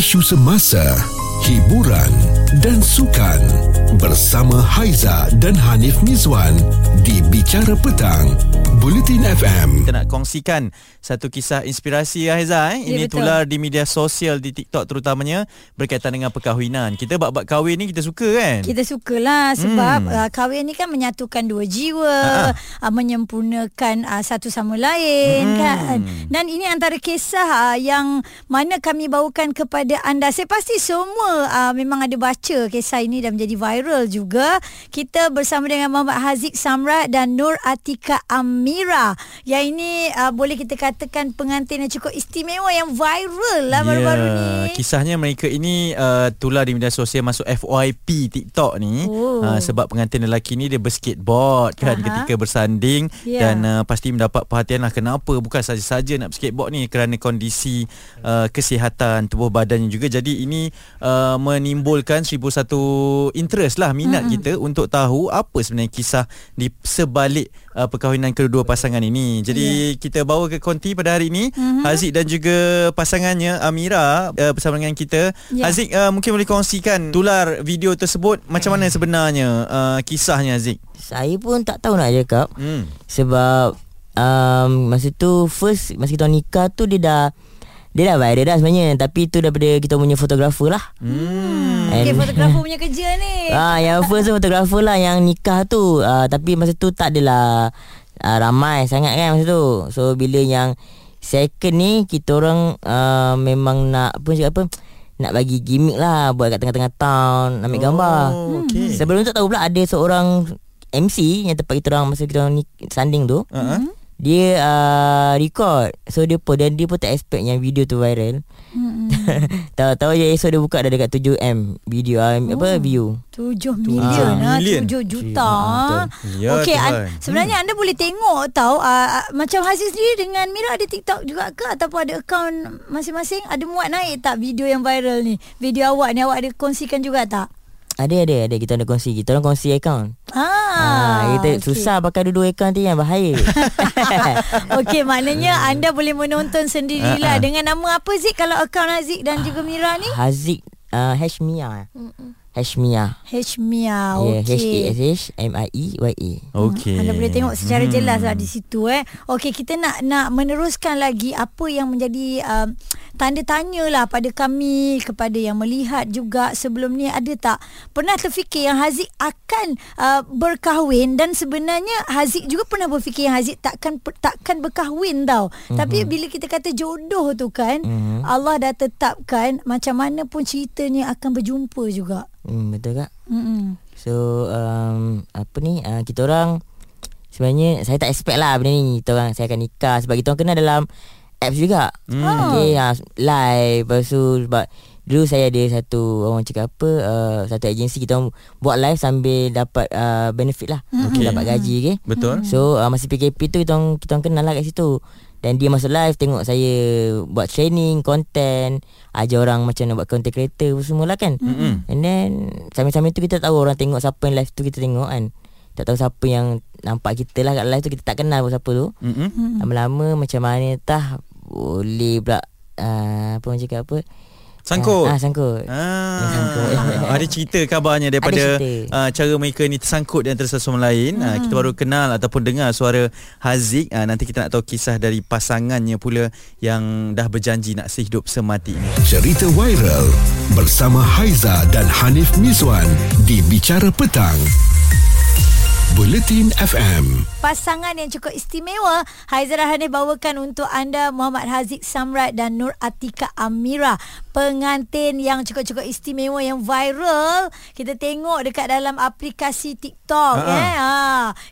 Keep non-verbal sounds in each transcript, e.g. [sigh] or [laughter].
isu semasa, hiburan dan sukan bersama Haiza dan Hanif Mizwan di Bicara Petang, Bulletin FM. Kita nak kongsikan satu kisah inspirasi Haiza eh. Ya, Ini betul. tular di media sosial di TikTok terutamanya berkaitan dengan perkahwinan. Kita bab-bab kahwin ni kita suka kan? Kita sukalah sebab hmm. uh, kahwin ni kan menyatukan dua jiwa, uh, menyempurnakan uh, satu sama lain Hmm. kan. Dan ini antara kisah uh, yang mana kami bawakan kepada anda. Saya pasti semua uh, memang ada baca kisah ini dan menjadi viral juga. Kita bersama dengan Muhammad Haziq Samrat dan Nur Atika Amira. Yang ini uh, boleh kita katakan pengantin yang cukup istimewa yang viral lah baru-baru ni. Ya, Kisahnya mereka ini uh, tular di media sosial masuk FYP TikTok ni Oh. uh, sebab pengantin lelaki ni dia berskateboard kan Aha. ketika bersanding Ya. dan uh, pasti mendapat perhatian lah kenapa bukan saja-saja nak berskateboard ni kerana kondisi uh, kesihatan tubuh badannya juga jadi ini uh, menimbulkan seribu satu interest lah minat mm-hmm. kita untuk tahu apa sebenarnya kisah di sebalik uh, perkahwinan kedua pasangan ini jadi kita bawa ke konti pada hari ini mm-hmm. Haziq dan juga pasangannya Amira uh, bersama dengan kita Ya. Haziq uh, mungkin boleh kongsikan tular video tersebut macam mana sebenarnya uh, kisahnya Haziq Saya pun tak tahu nak cakap hmm. Sebab um, Masa tu First Masa kita nikah tu Dia dah Dia dah viral dah sebenarnya Tapi tu daripada Kita punya fotografer lah Hmm. Okey, And- [laughs] fotografer punya kerja ni. Ah, Yang first tu fotografer lah Yang nikah tu ah, Tapi masa tu tak adalah ah, Ramai sangat kan masa tu So bila yang Second ni Kita orang ah, Memang nak Apa cakap apa Nak bagi gimmick lah Buat kat tengah-tengah town Ambil gambar Oh, okey. Sebelum tu tahu pula Ada seorang MC Yang tempat kita orang Masa kita orang ni, sanding tu Uh-huh. Dia uh, record So dia pun Dan dia pun tak expect Yang video tu viral Hmm. [laughs] Tahu-tahu je esok dia buka Dah dekat 7M Video uh, Apa view 7 million Ah, ah, million. 7 juta. Ah, Ya, Okey, Tuhan. an- sebenarnya anda boleh tengok tahu uh, macam Haziq sendiri dengan Mira ada TikTok juga ke ataupun ada akaun masing-masing ada muat naik tak video yang viral ni? Video awak ni awak ada kongsikan juga tak? Ada ada ada Kita ada kongsi Kita orang kongsi account Ah, Ah, kita okey. susah pakai dua-dua account tu yang bahaya. [laughs] Okey, maknanya anda boleh menonton sendirilah Ah, ah. dengan nama apa Zik kalau akaun Haziq dan juga Mira ni? Haziq uh, Hashmia. Hashmia. Hashmia. Yeah, H A Okey. S H M I E Y A. Okey. Anda boleh tengok secara hmm. jelas lah di situ eh. Okey, kita nak nak meneruskan lagi apa yang menjadi um, tanda tanya lah pada kami kepada yang melihat juga sebelum ni ada tak pernah terfikir yang Haziq akan uh, berkahwin dan sebenarnya Haziq juga pernah berfikir yang Haziq takkan takkan berkahwin tau. Mm-hmm. Tapi bila kita kata jodoh tu kan mm-hmm. Allah dah tetapkan macam mana pun ceritanya akan berjumpa juga. Hmm, betul tak? Mm-mm. So um, apa ni uh, kita orang sebenarnya saya tak expect lah benda ni kita orang saya akan nikah sebab kita orang kenal dalam apps juga. Hmm. Ah. Okay, uh, live lepas tu sebab dulu saya ada satu orang cakap apa uh, satu agensi kita orang buat live sambil dapat uh, benefit lah. Okey. Dapat gaji okay. Betul. So uh, masa PKP tu kita orang kita orang kenal lah kat situ. Dan dia masuk live tengok saya buat training, content, ajar orang macam nak buat content creator apa semua lah kan. Mm-mm. And then sambil-sambil tu kita tahu orang tengok siapa yang live tu kita tengok kan. Tak tahu siapa yang nampak kita lah kat live tu kita tak kenal pun siapa tu. Mm-mm. Lama-lama macam mana tah boleh pula uh, apa orang cakap apa? Sangkut. Ah, sangkut. Ah, [laughs] ada cerita kabarnya daripada Ada cerita. uh, cara mereka ni tersangkut satu sama lain. Hmm. Uh, kita baru kenal ataupun dengar suara Haziq. Uh, nanti kita nak tahu kisah dari pasangannya pula yang dah berjanji nak sehidup semati ini. Cerita viral bersama Haiza dan Hanif Miswan di Bicara Petang. Bulletin FM. pasangan yang cukup istimewa Haizara Hanif bawakan untuk anda Muhammad Haziq Samrat dan Nur Atika Amira pengantin yang cukup-cukup istimewa yang viral kita tengok dekat dalam aplikasi TikTok Ha-ha. eh ha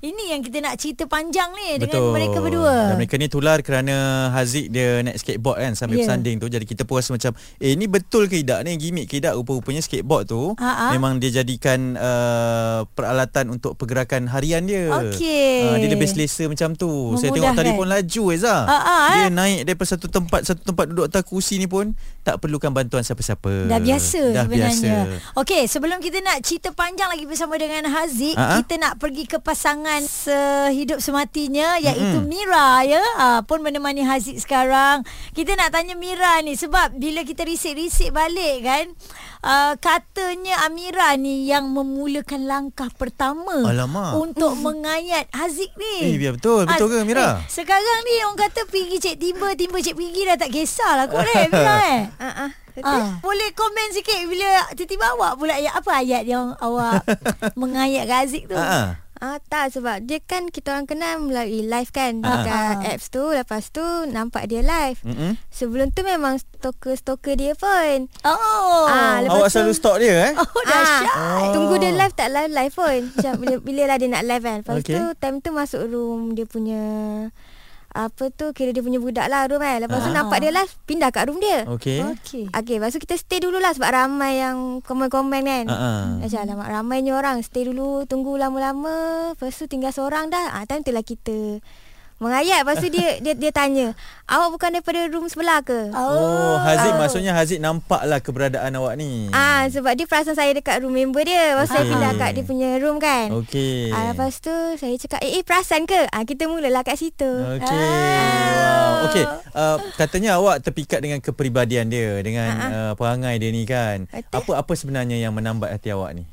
ini yang kita nak cerita panjang ni dengan mereka berdua Dan mereka ni tular kerana Haziq dia naik skateboard kan sambil yeah. bersanding tu. Jadi kita pun rasa macam eh ni betul ke tidak ni gimmick ke tidak rupa-rupanya skateboard tu Ha-ha. memang dia jadikan uh, peralatan untuk pergerakan harian dia. Okey. Ah, dia lebih selesa macam tu. Saya tengok Memudahkan. tadi pun laju Eza. Ah, ah, dia eh. naik daripada satu tempat satu tempat duduk atas kursi ni pun tak perlukan bantuan siapa-siapa. Dah biasa Dah sebenarnya. biasa. Okey, sebelum kita nak cerita panjang lagi bersama dengan Haziq, Ha-ha. kita nak pergi ke pasangan sehidup sematinya iaitu Mira ya. Ah, pun menemani Haziq sekarang. Kita nak tanya Mira ni sebab bila kita risik-risik balik kan, uh, katanya Amira ni yang memulakan langkah pertama Alamak. untuk mengayat Haziq ni. Eh, biar betul. Betul ke, Mira? Eh, sekarang ni orang kata pergi cik timba, timba cik pergi dah tak kisahlah kot eh, [laughs] Mira eh. Ah, ah, boleh komen sikit bila tiba-tiba awak pula ayat apa ayat yang awak [laughs] mengayat ke Aziz tu? Ha. Ah. Tak sebab dia kan kita orang kenal melalui live kan Ah. dekat Ah. apps tu lepas tu nampak dia live. Mm-mm. Sebelum tu memang stalker-stalker dia pun. Oh. Ah, lepas Awak tu- selalu stalk dia eh? oh dahsyat. Ah, Tunggu dia live tak live live pun. Macam bila, bila lah dia nak live kan. Lepas Okay. tu time tu masuk room dia punya apa tu kira dia punya budak lah room kan. Lepas tu Ah. nampak dia live pindah kat room dia. Okey. Okey. Okay, lepas tu kita stay dulu lah sebab ramai yang komen-komen kan. Ha ah. Macam alamak ramainya orang Stay dulu Tunggu lama-lama Lepas tu tinggal seorang dah ah, Time tu lah kita Mengayat Lepas tu dia, dia dia tanya Awak bukan daripada room sebelah ke? Oh, Haziq maksudnya Haziq nampaklah keberadaan awak ni. Ah sebab dia perasan saya dekat room member dia. Lepas tu saya Okey. pindah kat dia punya room kan. Okey. Ah lepas tu saya cakap eh, eh perasan ke? Ah kita mulalah kat situ. Okey. Ah. Wow. Okey. Uh, katanya awak terpikat dengan kepribadian dia, dengan uh, perangai dia ni kan. Betul. Apa apa sebenarnya yang menambat hati awak ni?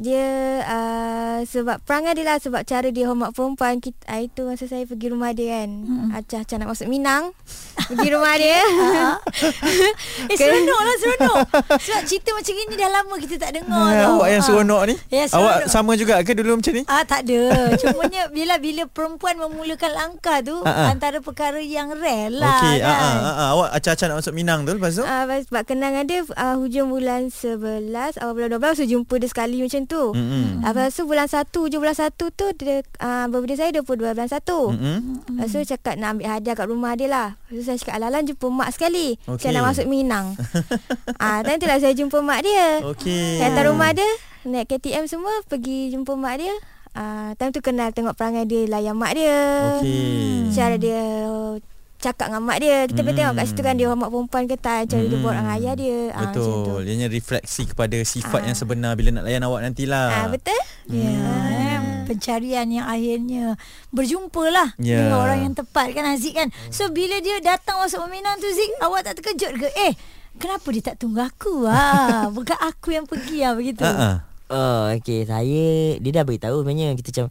Dia uh, sebab perangai dia lah sebab cara dia hormat perempuan kita, ah, itu masa saya pergi rumah dia kan. Hmm. Acah-acah nak masuk Minang. pergi rumah dia. [laughs] [laughs] Eh seronok lah seronok. [laughs] Sebab cerita macam ni dah lama kita tak dengar tau. awak yang Ah. seronok ni? Ya, seronok. awak sama juga ke dulu macam ni? Ah tak ada. Cumanya bila bila perempuan memulakan langkah tu Ah, ah. antara perkara yang rare lah Okey, kan. ah, ah, ah, awak acak-acak nak masuk Minang tu lepas tu? Ah uh, sebab kenangan dia uh, hujung bulan 11 awal bulan 12 saya jumpa dia sekali macam tu. Mm-mm. Lepas tu bulan 1 hujung bulan 1 tu dia uh, birthday saya 22 bulan 1. Mm-mm. Lepas tu cakap nak ambil hadiah kat rumah dia lah. Lepas tu saya cakap alalan jumpa mak sekali. Okey. Saya nak masuk Minang. [laughs] ah time tu lah saya jumpa mak dia. Okey. Datang rumah dia naik KTM semua pergi jumpa mak dia. Ah time tu kenal tengok perangai dia layan mak dia. Okey. Cara dia cakap dengan mak dia. Kita boleh Hmm. tengok kat situ kan dia hormat perempuan ke tak. Cara dia Hmm. buat dengan ayah dia. Ah. Betul. Ianya refleksi kepada sifat Ah. yang sebenar bila nak layan awak nantilah. Ah betul? Ya, eh, pencarian yang akhirnya berjumpa lah Ya. dengan orang yang tepat kan Haziq kan. So bila dia datang masuk Minang tu Zik, awak tak terkejut ke? Eh, kenapa dia tak tunggu aku? Ah, [laughs] bukan aku yang pergi ah begitu. Ha ah. Oh okey saya dia dah beritahu sebenarnya kita macam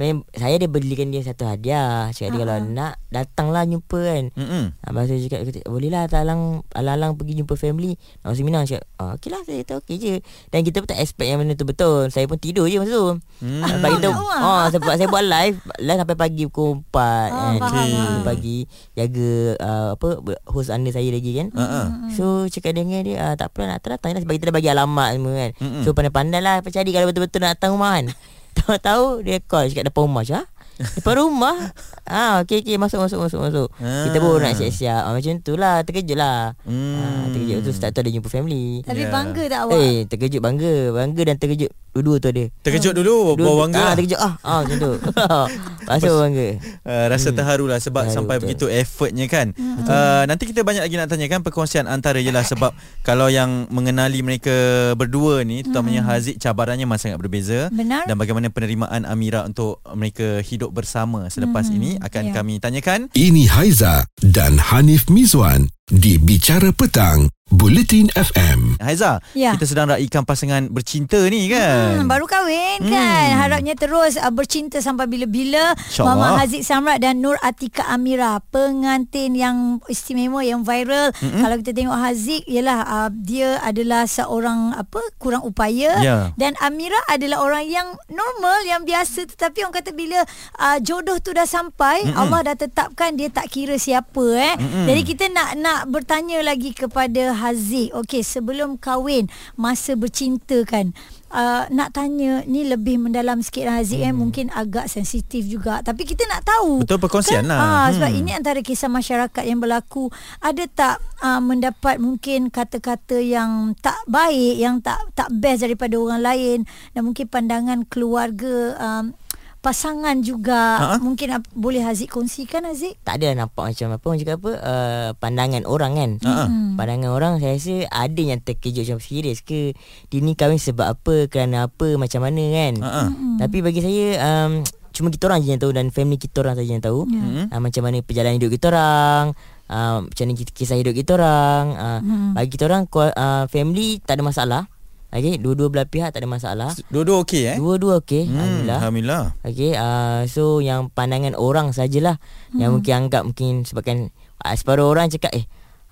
Mem, saya dia belikan dia satu hadiah. Cakap dia kalau nak Datanglah jumpa kan. Mm-mm. Abang saya cakap Boleh lah Alang Alang pergi jumpa family. Nak masuk Minang Cakap oh, Okey lah saya kata okey je. Dan kita pun tak expect yang benda tu betul. Saya pun tidur je masa tu. Hmm. Sebab kita tahu oh, Sebab saya buat live Live sampai pagi pukul 4 Ah, kan. faham. Pagi Jaga uh, Apa Host under saya lagi kan. Ha ah. So cakap dengan dia ah, Tak apa nak datang lah. Sebab kita dah bagi alamat semua kan. Mm-mm. So pandai-pandai lah Cari kalau betul-betul nak datang rumah kan Tahu-tahu dia call Cakap depan rumah Cakap Depan rumah ah, Okey okey masuk masuk masuk masuk Ah. Kita baru nak siap-siap ah, Macam tu lah Terkejut lah Hmm. ah, Terkejut tu start tu ada jumpa family Tapi Ya. bangga tak awak? Eh terkejut bangga Bangga dan terkejut Dua-dua tu ada Terkejut dulu Dua- bawa bangga. ah, lah. Terkejut ah, ah Macam tu [laughs] Masuk bangga Uh, rasa terharu lah sebab Terharu, sampai betul. begitu effortnya kan. Uh, nanti kita banyak lagi nak tanyakan perkongsian antara ialah sebab [coughs] kalau yang mengenali mereka berdua ni terutamanya Haziq cabarannya memang sangat berbeza Benar. dan bagaimana penerimaan Amira untuk mereka hidup bersama selepas ini akan ya. kami tanyakan Ini Haiza dan Hanif Mizwan di Bicara Petang, Bulletin FM. Haiza, Ya. kita sedang raikan pasangan bercinta ni kan. Hmm, baru kahwin kan Harapnya terus uh, bercinta sampai bila-bila InsyaAllah. Mama Haziq Samrat dan Nur Atika Amira Pengantin yang istimewa Yang viral mm-hmm. Kalau kita tengok Haziq Ialah uh, dia adalah seorang apa Kurang upaya Ya. Dan Amira adalah orang yang normal Yang biasa Tetapi orang kata bila uh, Jodoh tu dah sampai mm-hmm. Allah dah tetapkan Dia tak kira siapa eh mm-hmm. Jadi kita nak nak bertanya lagi kepada Haziq. Okey sebelum kahwin Masa bercinta kan. Uh, nak tanya ni lebih mendalam sikit lah Haziq hmm. eh mungkin agak sensitif juga. Tapi kita nak tahu Betul, perkongsian lah. ah, Hmm. sebab ini antara kisah masyarakat yang berlaku. Ada tak uh, mendapat mungkin kata-kata yang tak baik yang tak tak best daripada orang lain? Dan mungkin pandangan keluarga um, pasangan juga. Ha-ha. Mungkin ap- boleh Haziq kongsikan Haziq? Tak ada nampak macam apa Orang cakap apa uh, Pandangan orang kan Ha-ha. Hmm. Pandangan orang Saya rasa Ada yang terkejut Macam serius ke Dia ni kahwin sebab apa Kerana apa Macam mana kan Ha-ha. Tapi bagi saya um, Cuma kita orang je yang tahu Dan family kita orang saja yang tahu Hmm. uh, Macam mana perjalanan hidup kita orang uh, Macam mana kita- kisah hidup kita orang uh, Hmm. Bagi kita orang uh, Family tak ada masalah Okay Dua-dua belah pihak tak ada masalah Dua-dua okey eh? Dua-dua okey Hmm, Alhamdulillah Alhamdulillah. Okay, uh, so yang pandangan orang sajalah hmm. yang mungkin anggap mungkin sebabkan uh, separuh orang cakap eh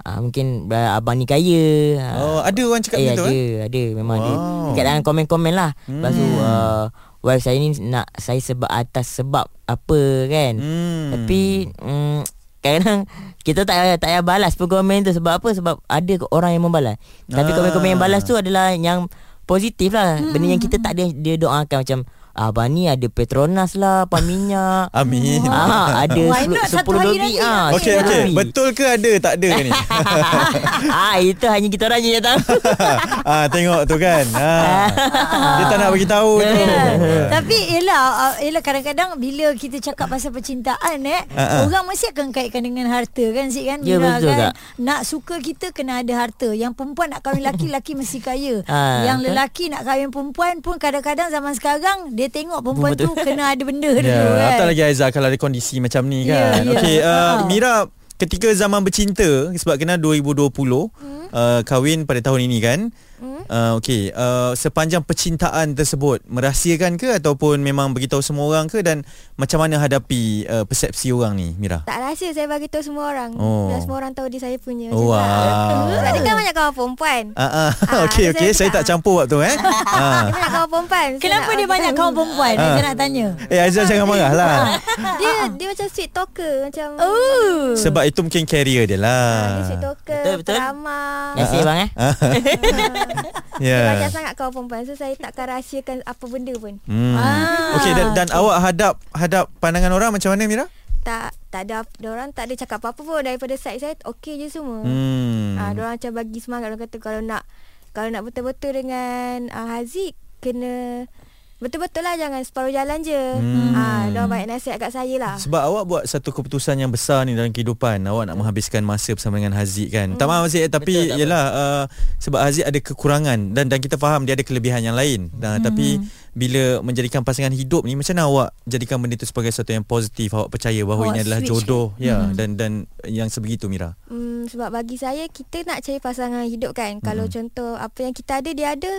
uh, mungkin uh, abang ni kaya. Uh, Oh, ada orang cakap eh, macam tu ada, eh? ada memang ada. Wow. Dekat dalam komen-komen lah. Hmm. Lepas tu Hmm. uh, wife saya ni nak saya sebab atas sebab apa kan. Hmm. Tapi um, kadang kita tak tak payah balas pun komen tu sebab apa? Sebab ada orang yang membalas. Tapi Ah. komen-komen yang balas tu adalah yang positif lah. Benda yang kita tak ada dia doakan macam Abang ni ada Petronas lah Pan minyak [laughs] Amin. Ah, ada Why not 10, satu 10 hari lebih nanti ah, Okey 10 okey. lebih. Betul ke ada tak ada ni? [laughs] ah itu hanya kita orang je yang tahu. [laughs] ah tengok tu kan. Ah. Dia tak nak bagi tahu tu. Ya. Tapi yelah uh, Yelah kadang-kadang Bila kita cakap pasal percintaan eh Ha-ha. Orang mesti akan kaitkan dengan harta kan Zik kan Ya, Mira, betul, kan Kak. Nak suka kita Kena ada harta Yang perempuan nak kahwin lelaki Lelaki mesti kaya Ha, Yang betul. lelaki nak kahwin perempuan pun Kadang-kadang zaman sekarang Dia tengok perempuan Betul. tu Kena ada benda dulu Ya, kan apatah lagi Aizah kalau ada kondisi macam ni Ya, kan. ya. Okey, uh, Ha. Mira ketika zaman bercinta sebab kena 2020 Hmm. uh, kahwin pada tahun ini kan. Uh, okey, uh, sepanjang percintaan tersebut merahsiakan ke ataupun memang beritahu semua orang ke dan macam mana hadapi uh, persepsi orang ni Mira? Tak rahsia saya bagi tahu semua orang. Oh. Dan semua orang tahu dia saya punya. Oh, wow. [laughs] Sebab dia kan banyak kawan perempuan. Ah, ah. Ah, [laughs] okey saya okey, saya tak- tak campur waktu eh. [laughs] ah. Dia banyak kawan perempuan. Saya Kenapa dia banyak kawan perempuan. Saya nak tanya Eh Aizah jangan marah lah. Dia dia macam sweet talker macam Oh Sebab itu mungkin carrier dia Ah, lah. dia sweet talker, Betul, betul. Terima kasih bang eh. [laughs] Banyak sangat kawan perempuan So saya takkan rahsiakan apa benda pun Hmm. Ah. Okey dan dan awak hadap hadap pandangan orang macam mana Mira? Tak tak ada orang tak ada cakap apa-apa pun daripada side saya okey je semua. Hmm. Ah, orang macam bagi semangat orang kata kalau nak kalau nak betul-betul dengan ah, Haziq kena betul-betul lah jangan separuh jalan je. Hmm. Ah, dia banyak nasihat kat saya lah. Sebab awak buat satu keputusan yang besar ni dalam kehidupan. Awak nak menghabiskan masa bersama dengan Haziq kan. Tak maaf Haziq eh, tapi Betul, tak yalah uh, sebab Haziq ada kekurangan dan dan kita faham dia ada kelebihan yang lain. Uh, tapi bila menjadikan pasangan hidup ni macam mana awak jadikan benda itu sebagai sesuatu yang positif? Awak percaya bahawa Awak ini adalah jodoh ya Hmm. dan dan yang sebegitu Mira. Hmm, sebab bagi saya kita nak cari pasangan hidup kan. Kalau contoh apa yang kita ada dia ada,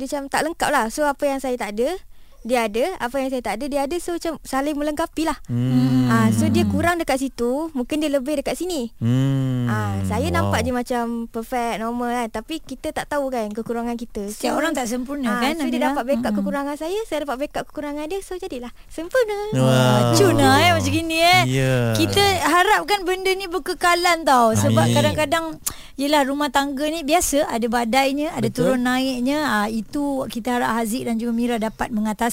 dia macam tak lengkap lah. So apa yang saya tak ada, dia ada. Apa yang saya tak ada, dia ada. So macam saling melengkapi lah. Hmm. Ah, so dia kurang dekat situ, mungkin dia lebih dekat sini. Hmm. Ah, saya Wow. nampak je macam perfect, normal kan. Tapi kita tak tahu kan kekurangan kita. Setiap orang tak sempurna Ah, kan So dia dapat backup Mm-mm. kekurangan saya, saya dapat backup kekurangan dia. So jadilah sempurna. Wow. Cun lah eh macam gini eh. Ya. Kita harapkan benda ni berkekalan tau sebab Amin. kadang-kadang yelah rumah tangga ni biasa ada badainya, ada Betul. turun naiknya. Ah itu kita harap Haziq dan juga Mira dapat mengatasi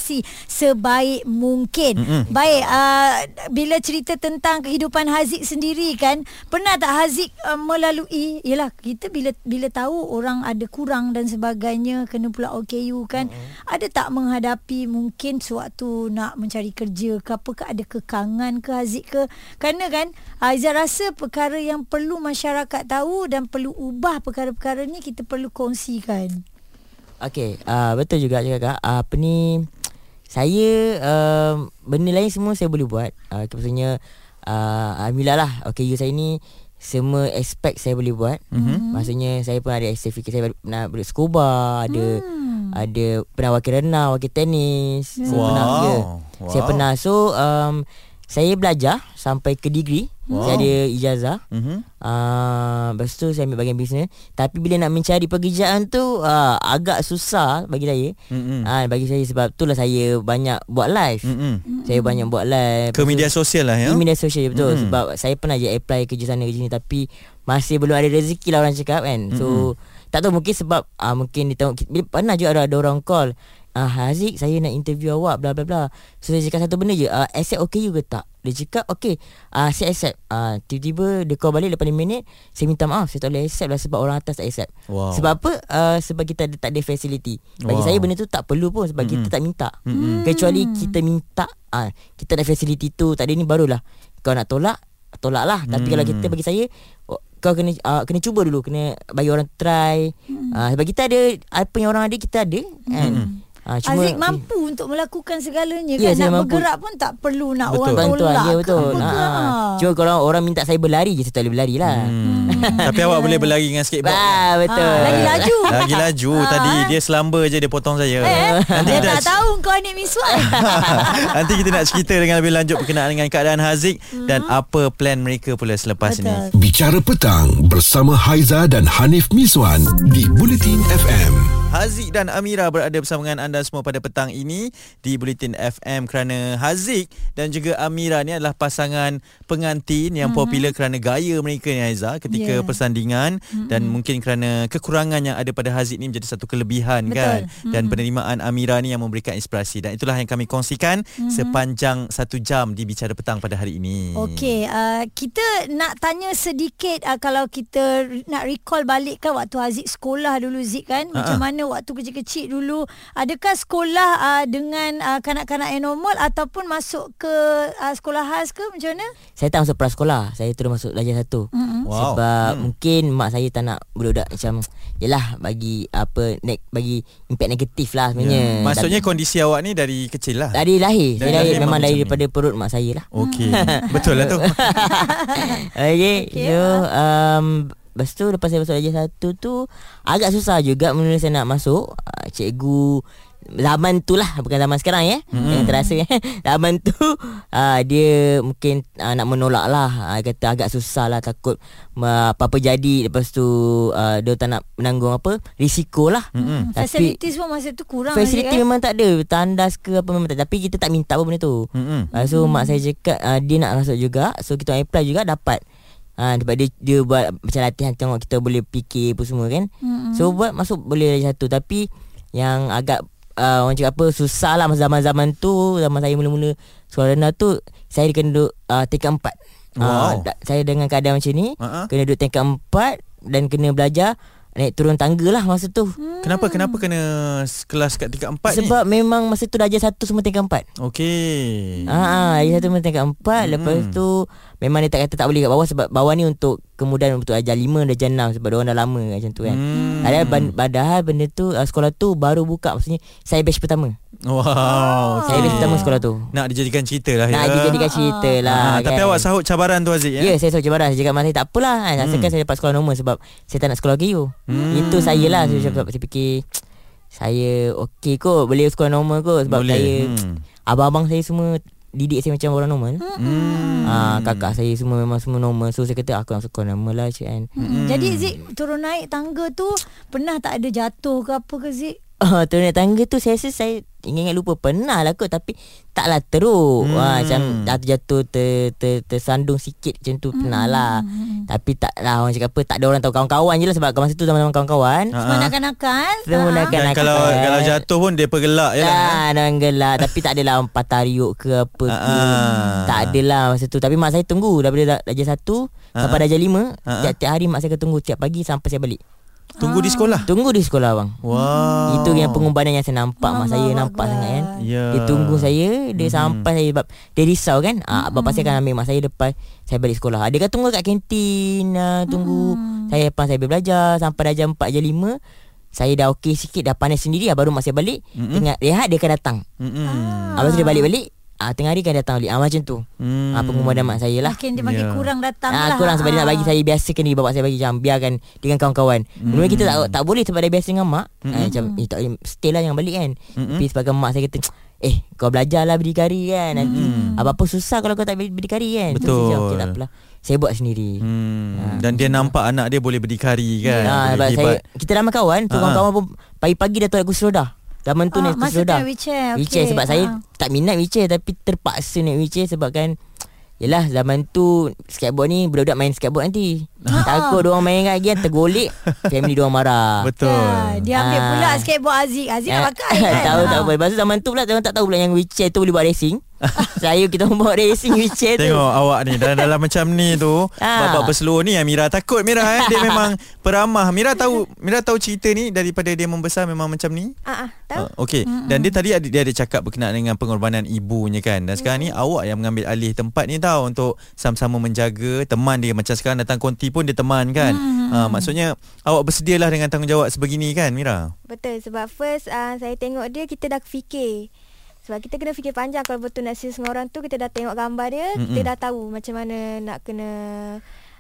sebaik mungkin. Mm-mm. Baik uh, bila cerita tentang kehidupan Haziq sendiri kan, pernah tak Haziq uh, melalui yelah kita bila bila tahu orang ada kurang dan sebagainya kena pula OKU kan. Ada tak menghadapi mungkin sewaktu nak mencari kerja ke apa ke ada kekangan ke Haziq ke? Kerana kan Aizah rasa perkara yang perlu masyarakat tahu dan perlu ubah perkara-perkara ni kita perlu kongsikan. Okey, uh, betul juga cakap kak. Uh, apa ni saya uh, benda lain semua saya boleh buat. Uh, maksudnya uh, alhamdulillah lah. Okey, you saya ni semua aspek saya boleh buat. Mm-hmm. Maksudnya saya pun ada aktiviti saya pernah berduduk scuba, ada Hmm. ada pernah wakil renang, wakil tenis. Saya Wow. pernah ya. Wow. Saya pernah. So um, saya belajar sampai ke degree. Wow. Saya ada ijazah. Mhm. Uh, lepas tu saya ambil bahagian bisnes Tapi bila nak mencari pekerjaan tu uh, Agak susah bagi saya Mm-mm. Ah bagi saya sebab itulah saya banyak buat live. Mm-mm. Saya banyak buat live. Ke media sosial lah ya. Di media sosial betul Mm-mm. sebab saya pernah je apply kerja sana kerja sini tapi masih belum ada rezeki lah orang cakap kan. So tak tahu mungkin sebab ah mungkin dia tengok bila pernah juga ada, ada orang call Ah Haziq saya nak interview awak bla bla bla. So saya cakap satu benda je uh, Accept okay you ke tak? Dia cakap Okay uh, Saya accept uh, Tiba-tiba Dia call balik Lepas 5 minit Saya minta maaf Saya tak boleh accept lah Sebab orang atas tak accept Wow. Sebab apa uh, Sebab kita ada, tak ada facility Bagi Wow. saya benda tu tak perlu pun Sebab mm-hmm. kita tak minta mm-hmm. Kecuali kita minta uh, Kita ada facility tu Tak ada ni barulah Kau nak tolak Tolak lah Tapi kalau kita bagi saya oh, kau kena uh, kena cuba dulu kena bagi orang try hmm. uh, sebab kita ada apa yang orang ada kita ada kan Hmm. Uh, Aziz mampu untuk melakukan segalanya Ya, kan nak mampu. bergerak pun tak perlu nak Betul. orang bantuan tolak ke betul ha. Ah. cuma kalau orang minta saya berlari je saya tak boleh berlari lah Hmm. Tapi awak boleh berlari dengan skateboard. Bah, betul Ah, lagi laju. Lagi laju Ah, tadi eh. dia selamba je dia potong saya. Eh, Nanti dia kita tak tahu kau Anik Miswan. [laughs] Nanti kita nak cerita dengan lebih lanjut berkenaan dengan keadaan Haziq dan apa plan mereka pula selepas Betul. ini. Bicara petang bersama Haiza dan Hanif Miswan di Bulletin FM. Haziq dan Amira berada bersama dengan anda semua pada petang ini di Bulletin FM kerana Haziq dan juga Amira ni adalah pasangan pengantin yang mm-hmm. popular kerana gaya mereka ni Haiza ketika Yeah. persandingan mm-hmm. dan mungkin kerana kekurangan yang ada pada Haziq ni menjadi satu kelebihan Betul. kan dan Mm-mm. penerimaan Amira ni yang memberikan inspirasi dan itulah yang kami kongsikan mm-hmm. sepanjang satu jam di Bicara Petang pada hari ini. Okey, uh, kita nak tanya sedikit uh, kalau kita nak recall balik kan waktu Haziq sekolah dulu Zik kan. Macam mana waktu kecil-kecil dulu. Adakah sekolah uh, dengan uh, kanak-kanak yang normal ataupun masuk ke uh, sekolah khas ke macam mana? saya tak masuk prasekolah saya terus masuk darjah satu Mm-mm. Wow. sebab Hmm. mungkin mak saya tak nak budak-budak macam Yelah bagi apa ne- bagi impact negatif lah sebenarnya. Ya. Maksudnya kondisi awak ni dari kecil lah. dari lahir, Dari saya lahir lahir memang memang macam daripada perut mak saya lah. Okey. [laughs] Betul lah tu. [laughs] Okay, Okey, so um, Lepas tu lepas saya masuk darjah satu tu Agak susah juga mula saya nak masuk uh, Cikgu Zaman tu lah Bukan zaman sekarang ya Hmm. mm. Yang terasa eh. [laughs] Zaman tu uh, Dia mungkin uh, nak menolak lah uh, Kata agak susah lah Takut uh, Apa-apa jadi Lepas tu uh, Dia tak nak menanggung apa Risiko lah Mm-mm. Tapi Facilities pun masa tu kurang Facility eh? memang tak ada Tandas ke apa memang tak Tapi kita tak minta apa benda tu Mm-mm. Uh, so mak saya cakap uh, dia nak masuk juga. So kita apply juga dapat. Ah uh, sebab dia dia buat macam latihan tengok kita boleh fikir apa semua kan. Mm-mm. So buat masuk boleh lagi satu tapi yang agak uh, orang cakap apa susah lah masa zaman-zaman tu zaman saya mula-mula sekolah rendah tu saya kena duduk uh, tingkat empat. Wow. da- saya dengan keadaan macam ni Ha-ha. kena duduk tingkat empat dan kena belajar naik turun tangga lah masa tu. Kenapa kenapa kena kelas kat tingkat empat ni? Sebab memang masa tu darjah satu semua tingkat empat. Okey. Ah, dia satu tingkat empat Hmm. Lepas tu Memang dia tak kata tak boleh kat bawah Sebab bawah ni untuk Kemudahan untuk ajar lima Darjah enam Sebab orang dah lama macam tu kan Hmm. Padahal, benda tu uh, Sekolah tu baru buka Maksudnya Saya batch pertama Wow. Saya okey. pertama sekolah tu Nak dijadikan cerita lah Nak ya. dijadikan cerita lah Ah, kan. Tapi awak sahut cabaran tu Aziz Ya, ya? saya sahut cabaran Saya cakap mak saya tak apalah kan. Asalkan Hmm. saya dapat sekolah normal Sebab saya tak nak sekolah KU Hmm. Itu saya lah Saya, cakap, saya fikir Saya okey kot Boleh sekolah normal kot Sebab Boleh. saya Hmm. Abang-abang saya semua Didik saya macam orang normal Hmm. Ah, kakak saya semua memang semua normal. So saya kata aku nak sekolah normal lah cik kan. Mm-mm. Jadi Zik turun naik tangga tu pernah tak ada jatuh ke apa ke Zik? Oh, turun naik tangga tu saya rasa saya ingat-ingat lupa pernah lah kot tapi taklah teruk. Hmm. Hmm. Wah, macam jatuh-jatuh ter, ter, tersandung sikit macam tu pernah lah. Hmm. Tapi tak lah orang cakap apa tak ada orang tahu kawan-kawan je lah sebab masa tu zaman-zaman kawan-kawan. Ah, Semua ah. nakal-nakal. Semua Ah. kalau kalau jatuh pun dia pergelak je lah. Lah, orang gelak Tapi tak adalah orang patah riuk ke apa ke. Tak adalah masa tu Tapi mak saya tunggu Daripada dah- darjah satu. Sampai darjah lima. Tiap-tiap hari mak saya akan tunggu Tiap pagi sampai saya balik Tunggu di sekolah. Tunggu di sekolah bang Wow. Itu yang pengorbanan yang saya nampak Mak saya Allah nampak Akbar. sangat kan Ya. Dia tunggu saya Dia sampai saya Sebab dia risau kan ah, Bapak saya akan ambil mak saya depan Saya balik sekolah Ah, Dia kan tunggu kat kantin ah, Tunggu Saya lepas saya belajar Sampai dah jam 4 jam 5 Saya dah okey sikit Dah panas sendiri ah, Baru mak saya balik Tengah rehat dia akan datang ah. Lepas tu dia balik-balik ah, Tengah hari kan datang balik ah, Macam tu Hmm. ah, Pengorbanan mak saya lah Makin dia makin Ya. kurang datang Ah, lah. kurang sebab dia nak bagi saya biasakan ni bapak saya bagi jam biarkan dengan kawan-kawan. Hmm. Mula kita tak tak boleh sebab dah biasa dengan mak. Hmm. Ah, macam eh, tak boleh stay lah jangan balik kan. Mm-mm. Tapi sebagai mak saya kata eh kau belajarlah berdikari kan nanti Hmm. apa-apa susah kalau kau tak berdikari kan. So, Betul. saya cakap, okay, tak apalah. Saya buat sendiri. Hmm. Ah, Dan dia nampak anak dia boleh berdikari kan. Ha, sebab saya kita ramai kawan, tu Ah, kawan-kawan pun pagi-pagi dah tahu aku seroda. Zaman tu Ah, naik masa kursi roda. tu wheelchair. Wheelchair sebab saya Ah. tak minat wheelchair tapi terpaksa naik wheelchair sebab kan [tsk] Yelah zaman tu skateboard ni budak-budak main skateboard nanti. Takut dia orang main lagi kan tergolek [laughs] family dia orang marah. Betul. Ya, dia ambil Ah. pula skateboard Aziz. Aziz nak pakai [laughs] kan. tahu Ah. tak apa. Lepas tu zaman tu pula orang tak tahu pula yang wheelchair tu boleh buat racing. [laughs] Saya kita bawa racing wheelchair tu. Tengok awak ni dalam, dalam macam ni tu Ah. Babak berseluruh ni Mira takut Mira eh. Dia [laughs] memang peramah. Mira tahu Mira tahu cerita ni Daripada dia membesar memang macam ni? Ah, ah, tahu. Uh, Okey. Dan dia tadi ada, dia ada cakap berkenaan dengan pengorbanan ibunya kan. Dan sekarang ni awak yang mengambil alih tempat ni tau Untuk sama-sama menjaga teman dia. Macam sekarang datang konti pun dia teman kan. Uh, Maksudnya awak bersedialah dengan tanggungjawab sebegini kan Mira Betul. Sebab first uh, saya tengok dia kita dah fikir. Sebab kita kena fikir panjang kalau betul nak serius dengan orang tu kita dah tengok gambar dia, Mm-mm. kita dah tahu macam mana nak kena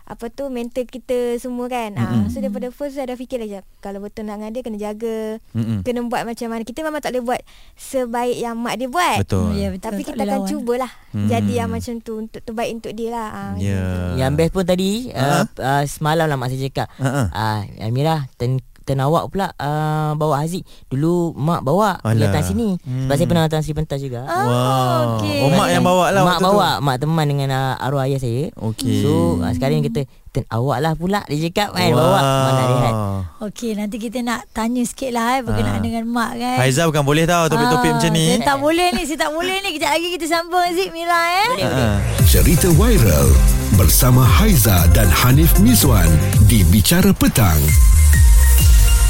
apa tu mental kita semua kan. Ah Mm-mm. so daripada first saya dah fikir aja kalau betul nak dengan dia kena jaga, Mm-mm. kena buat macam mana. Kita memang tak boleh buat sebaik yang mak dia buat. Betul Ya, betul. Tapi Tak kita akan lawan. cubalah Hmm. jadi yang macam tu untuk terbaik untuk dia lah. Ah, Ya Yang best pun tadi Ha? uh, uh, Semalam lah mak saya cakap Ha-ha. Ah, Amira ten, ten awak pula uh, bawa Haziq. Dulu mak bawa Alah. datang sini. Hmm. Sebab Hmm. saya pernah datang Sri Pentas juga. Ah, Wow okey. Oh mak yang bawa lah mak bawa, mak teman dengan uh, arwah ayah saya. Okey. So uh, sekarang ni kata ten awak lah pula dia cakap kan bawa mak nak rehat. Okey, nanti kita nak tanya sikit lah eh, berkenaan Ah. dengan mak kan. Haiza bukan boleh tau Topik-topik Ah, macam ni Saya tak boleh ni, saya tak boleh ni. Kejap lagi kita sambung Zik Mira eh. Ha. Cerita viral bersama Haiza dan Hanif Mizwan di Bicara Petang.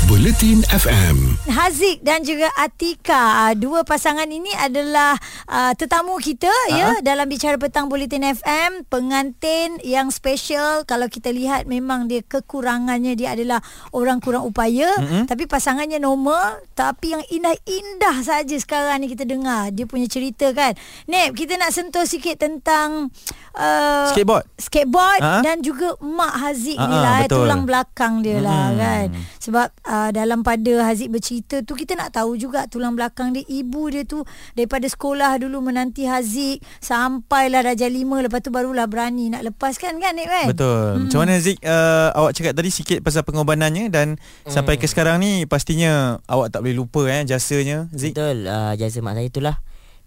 Buletin FM. Haziq dan juga Atika. Ah, Dua pasangan ini adalah uh, tetamu kita ya dalam bicara petang Bulletin FM, pengantin yang special. Kalau kita lihat memang dia kekurangannya dia adalah orang kurang upaya, mm-hmm. tapi pasangannya normal, tapi yang indah-indah saja sekarang ni kita dengar dia punya cerita kan. Nep, kita nak sentuh sikit tentang uh, Skateboard skateboard Ha? dan juga mak Haziq Ha, ni lah eh, betul. tulang belakang dia lah Mm-mm. kan sebab uh, dalam pada Haziq bercerita tu kita nak tahu juga tulang belakang dia. Ibu dia tu daripada sekolah dulu menanti Haziq sampailah darjah 5 lepas tu barulah berani nak lepaskan kan Nik kan? Betul. Hmm. Macam mana Zik uh, Awak cakap tadi sikit Pasal pengorbanannya Dan hmm. Sampai ke sekarang ni Pastinya Awak tak boleh lupa eh Jasanya Zik Betul. Uh, jasa mak saya itulah.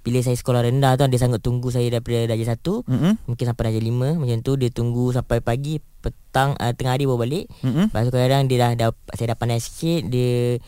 Bila saya sekolah rendah tu dia sanggup tunggu saya daripada darjah 1 Mm-mm. mungkin sampai darjah 5 macam tu dia tunggu sampai pagi petang uh, tengah hari baru balik. Mm-mm. Lepas tu kadang dia dah, dah saya dah pandai sikit dia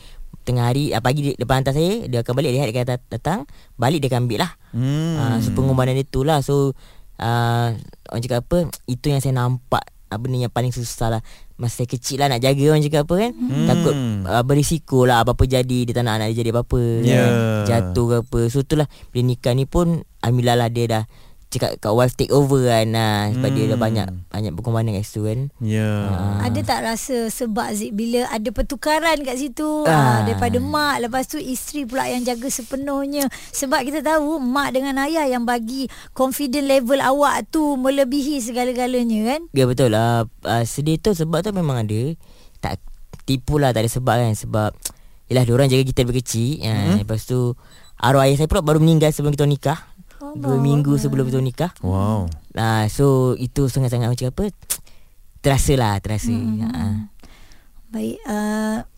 tengah hari uh, pagi dia, depan hantar saya dia akan balik dia dia akan dat- datang balik dia akan ambil lah. Hmm. Uh, so pengorbanan dia tu lah so uh, orang cakap apa itu yang saya nampak uh, benda yang paling susah lah masa saya kecil lah nak jaga orang cakap apa kan Hmm. takut uh, berisiko lah apa-apa jadi dia tak nak anak dia jadi apa-apa Ya. kan. jatuh ke apa so itulah bila nikah ni pun Alhamdulillah lah dia dah cakap kat wife take over kan nah, sebab dia dah Hmm. banyak banyak pengorbanan kat situ kan Ya Ah. ada tak rasa sebab Zik bila ada pertukaran kat situ ah. Ah. daripada mak lepas tu isteri pula yang jaga sepenuhnya sebab kita tahu mak dengan ayah yang bagi confident level awak tu melebihi segala-galanya kan Ya betul lah uh, Sedih tu sebab tu memang ada Tak tipu lah tak ada sebab kan Sebab Yelah diorang jaga kita dari kecil hmm. uh, Lepas tu Arwah ayah saya pula baru meninggal sebelum kita nikah Dua minggu sebelum kita nikah. Wow. Uh, So itu sangat-sangat macam apa? Terasa lah Terasa. Hmm. uh. Baik uh,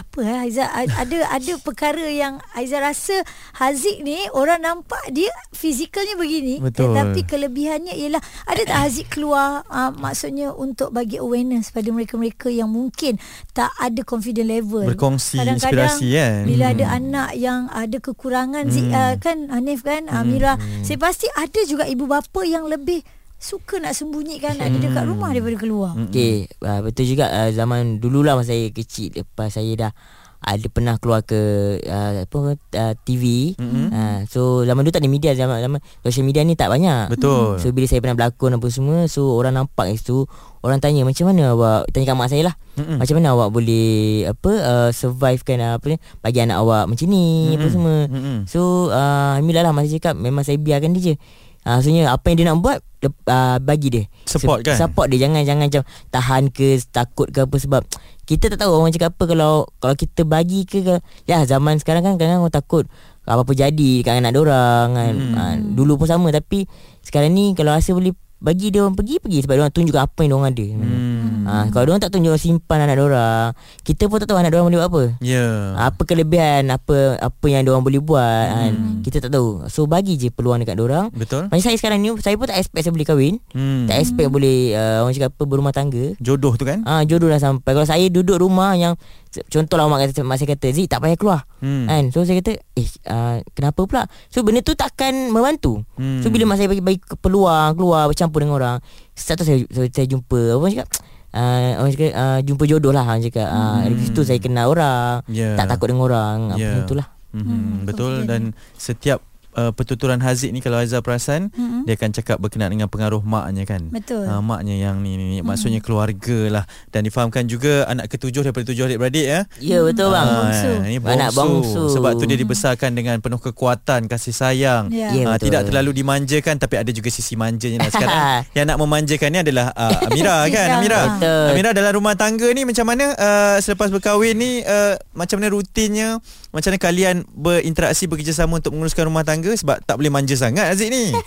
apa eh Aiza ada ada perkara yang Aiza rasa Haziq ni orang nampak dia fizikalnya begini Betul. tetapi kelebihannya ialah ada tak Haziq keluar uh, maksudnya untuk bagi awareness pada mereka-mereka yang mungkin tak ada confident level Berkongsi Kadang-kadang inspirasi kan bila ada anak yang ada kekurangan hmm. uh, kan Hanif kan hmm. Amira saya pasti ada juga ibu bapa yang lebih suka nak sembunyikan anak dia dekat rumah daripada keluar Okay uh, Betul juga uh, Zaman dululah masa saya kecil Lepas saya dah ada pernah keluar ke uh, apa uh, TV mm-hmm. uh, so zaman dulu tak ada media zaman zaman social media ni tak banyak Betul. so bila saya pernah berlakon apa semua so orang nampak situ orang tanya macam mana awak tanya kat mak saya lah Mm-mm. macam mana awak boleh apa uh, survive kan uh, apa ni bagi anak awak macam ni apa Mm-mm. semua Mm-mm. so uh, alhamdulillah lah masa cakap memang saya biarkan dia je Uh, maksudnya apa yang dia nak buat lep- uh, bagi dia Support kan? support dia jangan jangan macam tahan ke takut ke apa sebab kita tak tahu orang cakap apa kalau kalau kita bagi ke, ke ya zaman sekarang kan kadang orang takut apa-apa jadi dekat anak dia orang kan Hmm. uh, dulu pun sama tapi sekarang ni kalau rasa boleh bagi dia orang pergi pergi. Sebab dia orang tunjuk apa yang dia orang ada. Hmm. Ha, kalau dia orang tak tunjuk simpan anak dia orang kita pun tak tahu anak dia orang boleh buat apa. Ya. Apa kelebihan apa apa yang dia orang boleh buat kan. Kita tak tahu. So bagi je peluang dekat dia orang. Betul. Macam saya sekarang ni saya pun tak expect saya boleh kahwin. Hmm. tak expect boleh uh, orang cakap apa berumah tangga. Jodoh tu kan? Ah ha, jodoh dah sampai. Kalau saya duduk rumah yang Contohlah mak kata mak saya kata Zik tak payah keluar. Hmm. Kan? So saya kata eh uh, kenapa pula? So benda tu takkan membantu. Hmm. So bila mak saya bagi bagi peluang keluar bercampur dengan orang, satu saya saya, saya jumpa orang cakap Uh, orang cakap uh, jumpa jodoh lah orang cakap uh, dari situ saya kenal orang Ya. tak takut dengan orang Ya. apa itulah Hmm, Hmm, betul dan setiap uh, pertuturan Haziq ni kalau Aizah perasan Mm-mm. dia akan cakap berkenaan dengan pengaruh maknya kan. Betul. Uh, maknya yang ni, ni, ni maksudnya keluarga lah dan difahamkan juga anak ketujuh daripada tujuh adik-beradik ya. ya betul bang bongsu. ini Anak bongsu. Sebab tu dia dibesarkan dengan penuh kekuatan, kasih sayang. Ya. Ya, Ah, betul. tidak terlalu dimanjakan tapi ada juga sisi manjanya lah. Sekarang [laughs] yang nak memanjakan ni adalah uh, Amira [laughs] kan Ya. Amira. Betul. Amira dalam rumah tangga ni macam mana uh, selepas berkahwin ni uh, macam mana rutinnya? Macam mana kalian berinteraksi bekerjasama untuk menguruskan rumah tangga sebab tak boleh manja sangat Aziz ni. [laughs]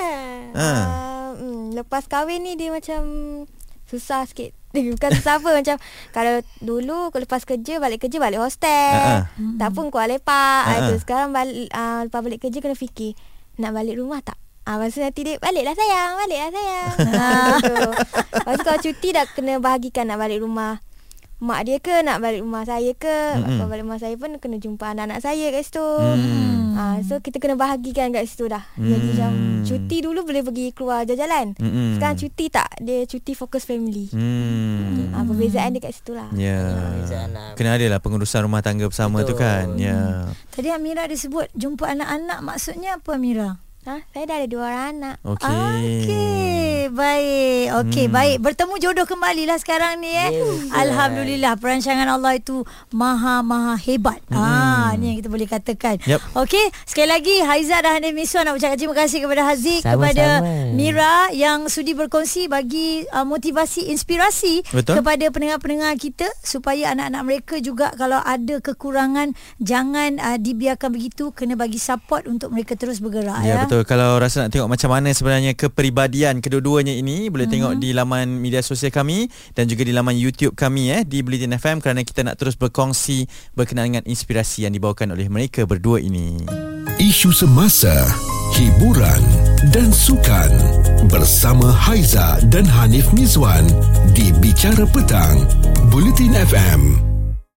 Ha. Uh, mm, lepas kahwin ni dia macam susah sikit. [laughs] Bukan susah apa macam kalau dulu kalau lepas kerja balik kerja balik hostel. Ha, Uh-huh. Tak pun keluar lepak. Ha, Uh-huh. ha. tu sekarang balik uh, lepas balik kerja kena fikir nak balik rumah tak? Ah, lepas tu nanti dia Baliklah sayang Baliklah sayang [laughs] ah, tu. Lepas tu kalau cuti Dah kena bahagikan Nak balik rumah Mak dia ke Nak balik rumah saya ke Mm-mm. Kalau balik rumah saya pun Kena jumpa anak-anak saya kat situ Hmm. Ah, so kita kena bahagikan kat situ dah. Jadi Hmm. macam cuti dulu boleh pergi keluar jalan-jalan. Mm-mm. Sekarang cuti tak, dia cuti fokus family. Hmm. Ah, perbezaan dia kat situ lah. Ya. Perbezaan lah. Kena ada lah pengurusan rumah tangga bersama tu Betul. kan. Ya. Tadi Amira disebut jumpa anak-anak maksudnya apa Amira? Ha, saya dah ada dua orang anak. Okey. Okey, baik. Okey, Hmm. baik. Bertemu jodoh kembali lah sekarang ni eh. Alhamdulillah perancangan Allah itu maha maha hebat. Ah, ni yang kita boleh katakan. Yep. Okey, sekali lagi Haiza dan Hanif Miswan nak ucapkan terima kasih kepada Haziq, Sama-sama. kepada Mira yang sudi berkongsi bagi uh, motivasi inspirasi Betul. kepada pendengar-pendengar kita supaya anak-anak mereka juga kalau ada kekurangan jangan uh, dibiarkan begitu, kena bagi support untuk mereka terus bergerak Ya ya. betul Kalau rasa nak tengok Macam mana sebenarnya Kepribadian kedua-duanya ini Boleh tengok di laman Media sosial kami Dan juga di laman YouTube kami eh Di Bulletin FM Kerana kita nak terus berkongsi Berkenaan dengan inspirasi Yang dibawakan oleh mereka berdua ini. Isu semasa, hiburan dan sukan bersama Haiza dan Hanif Mizwan di Bicara Petang, Bulletin FM.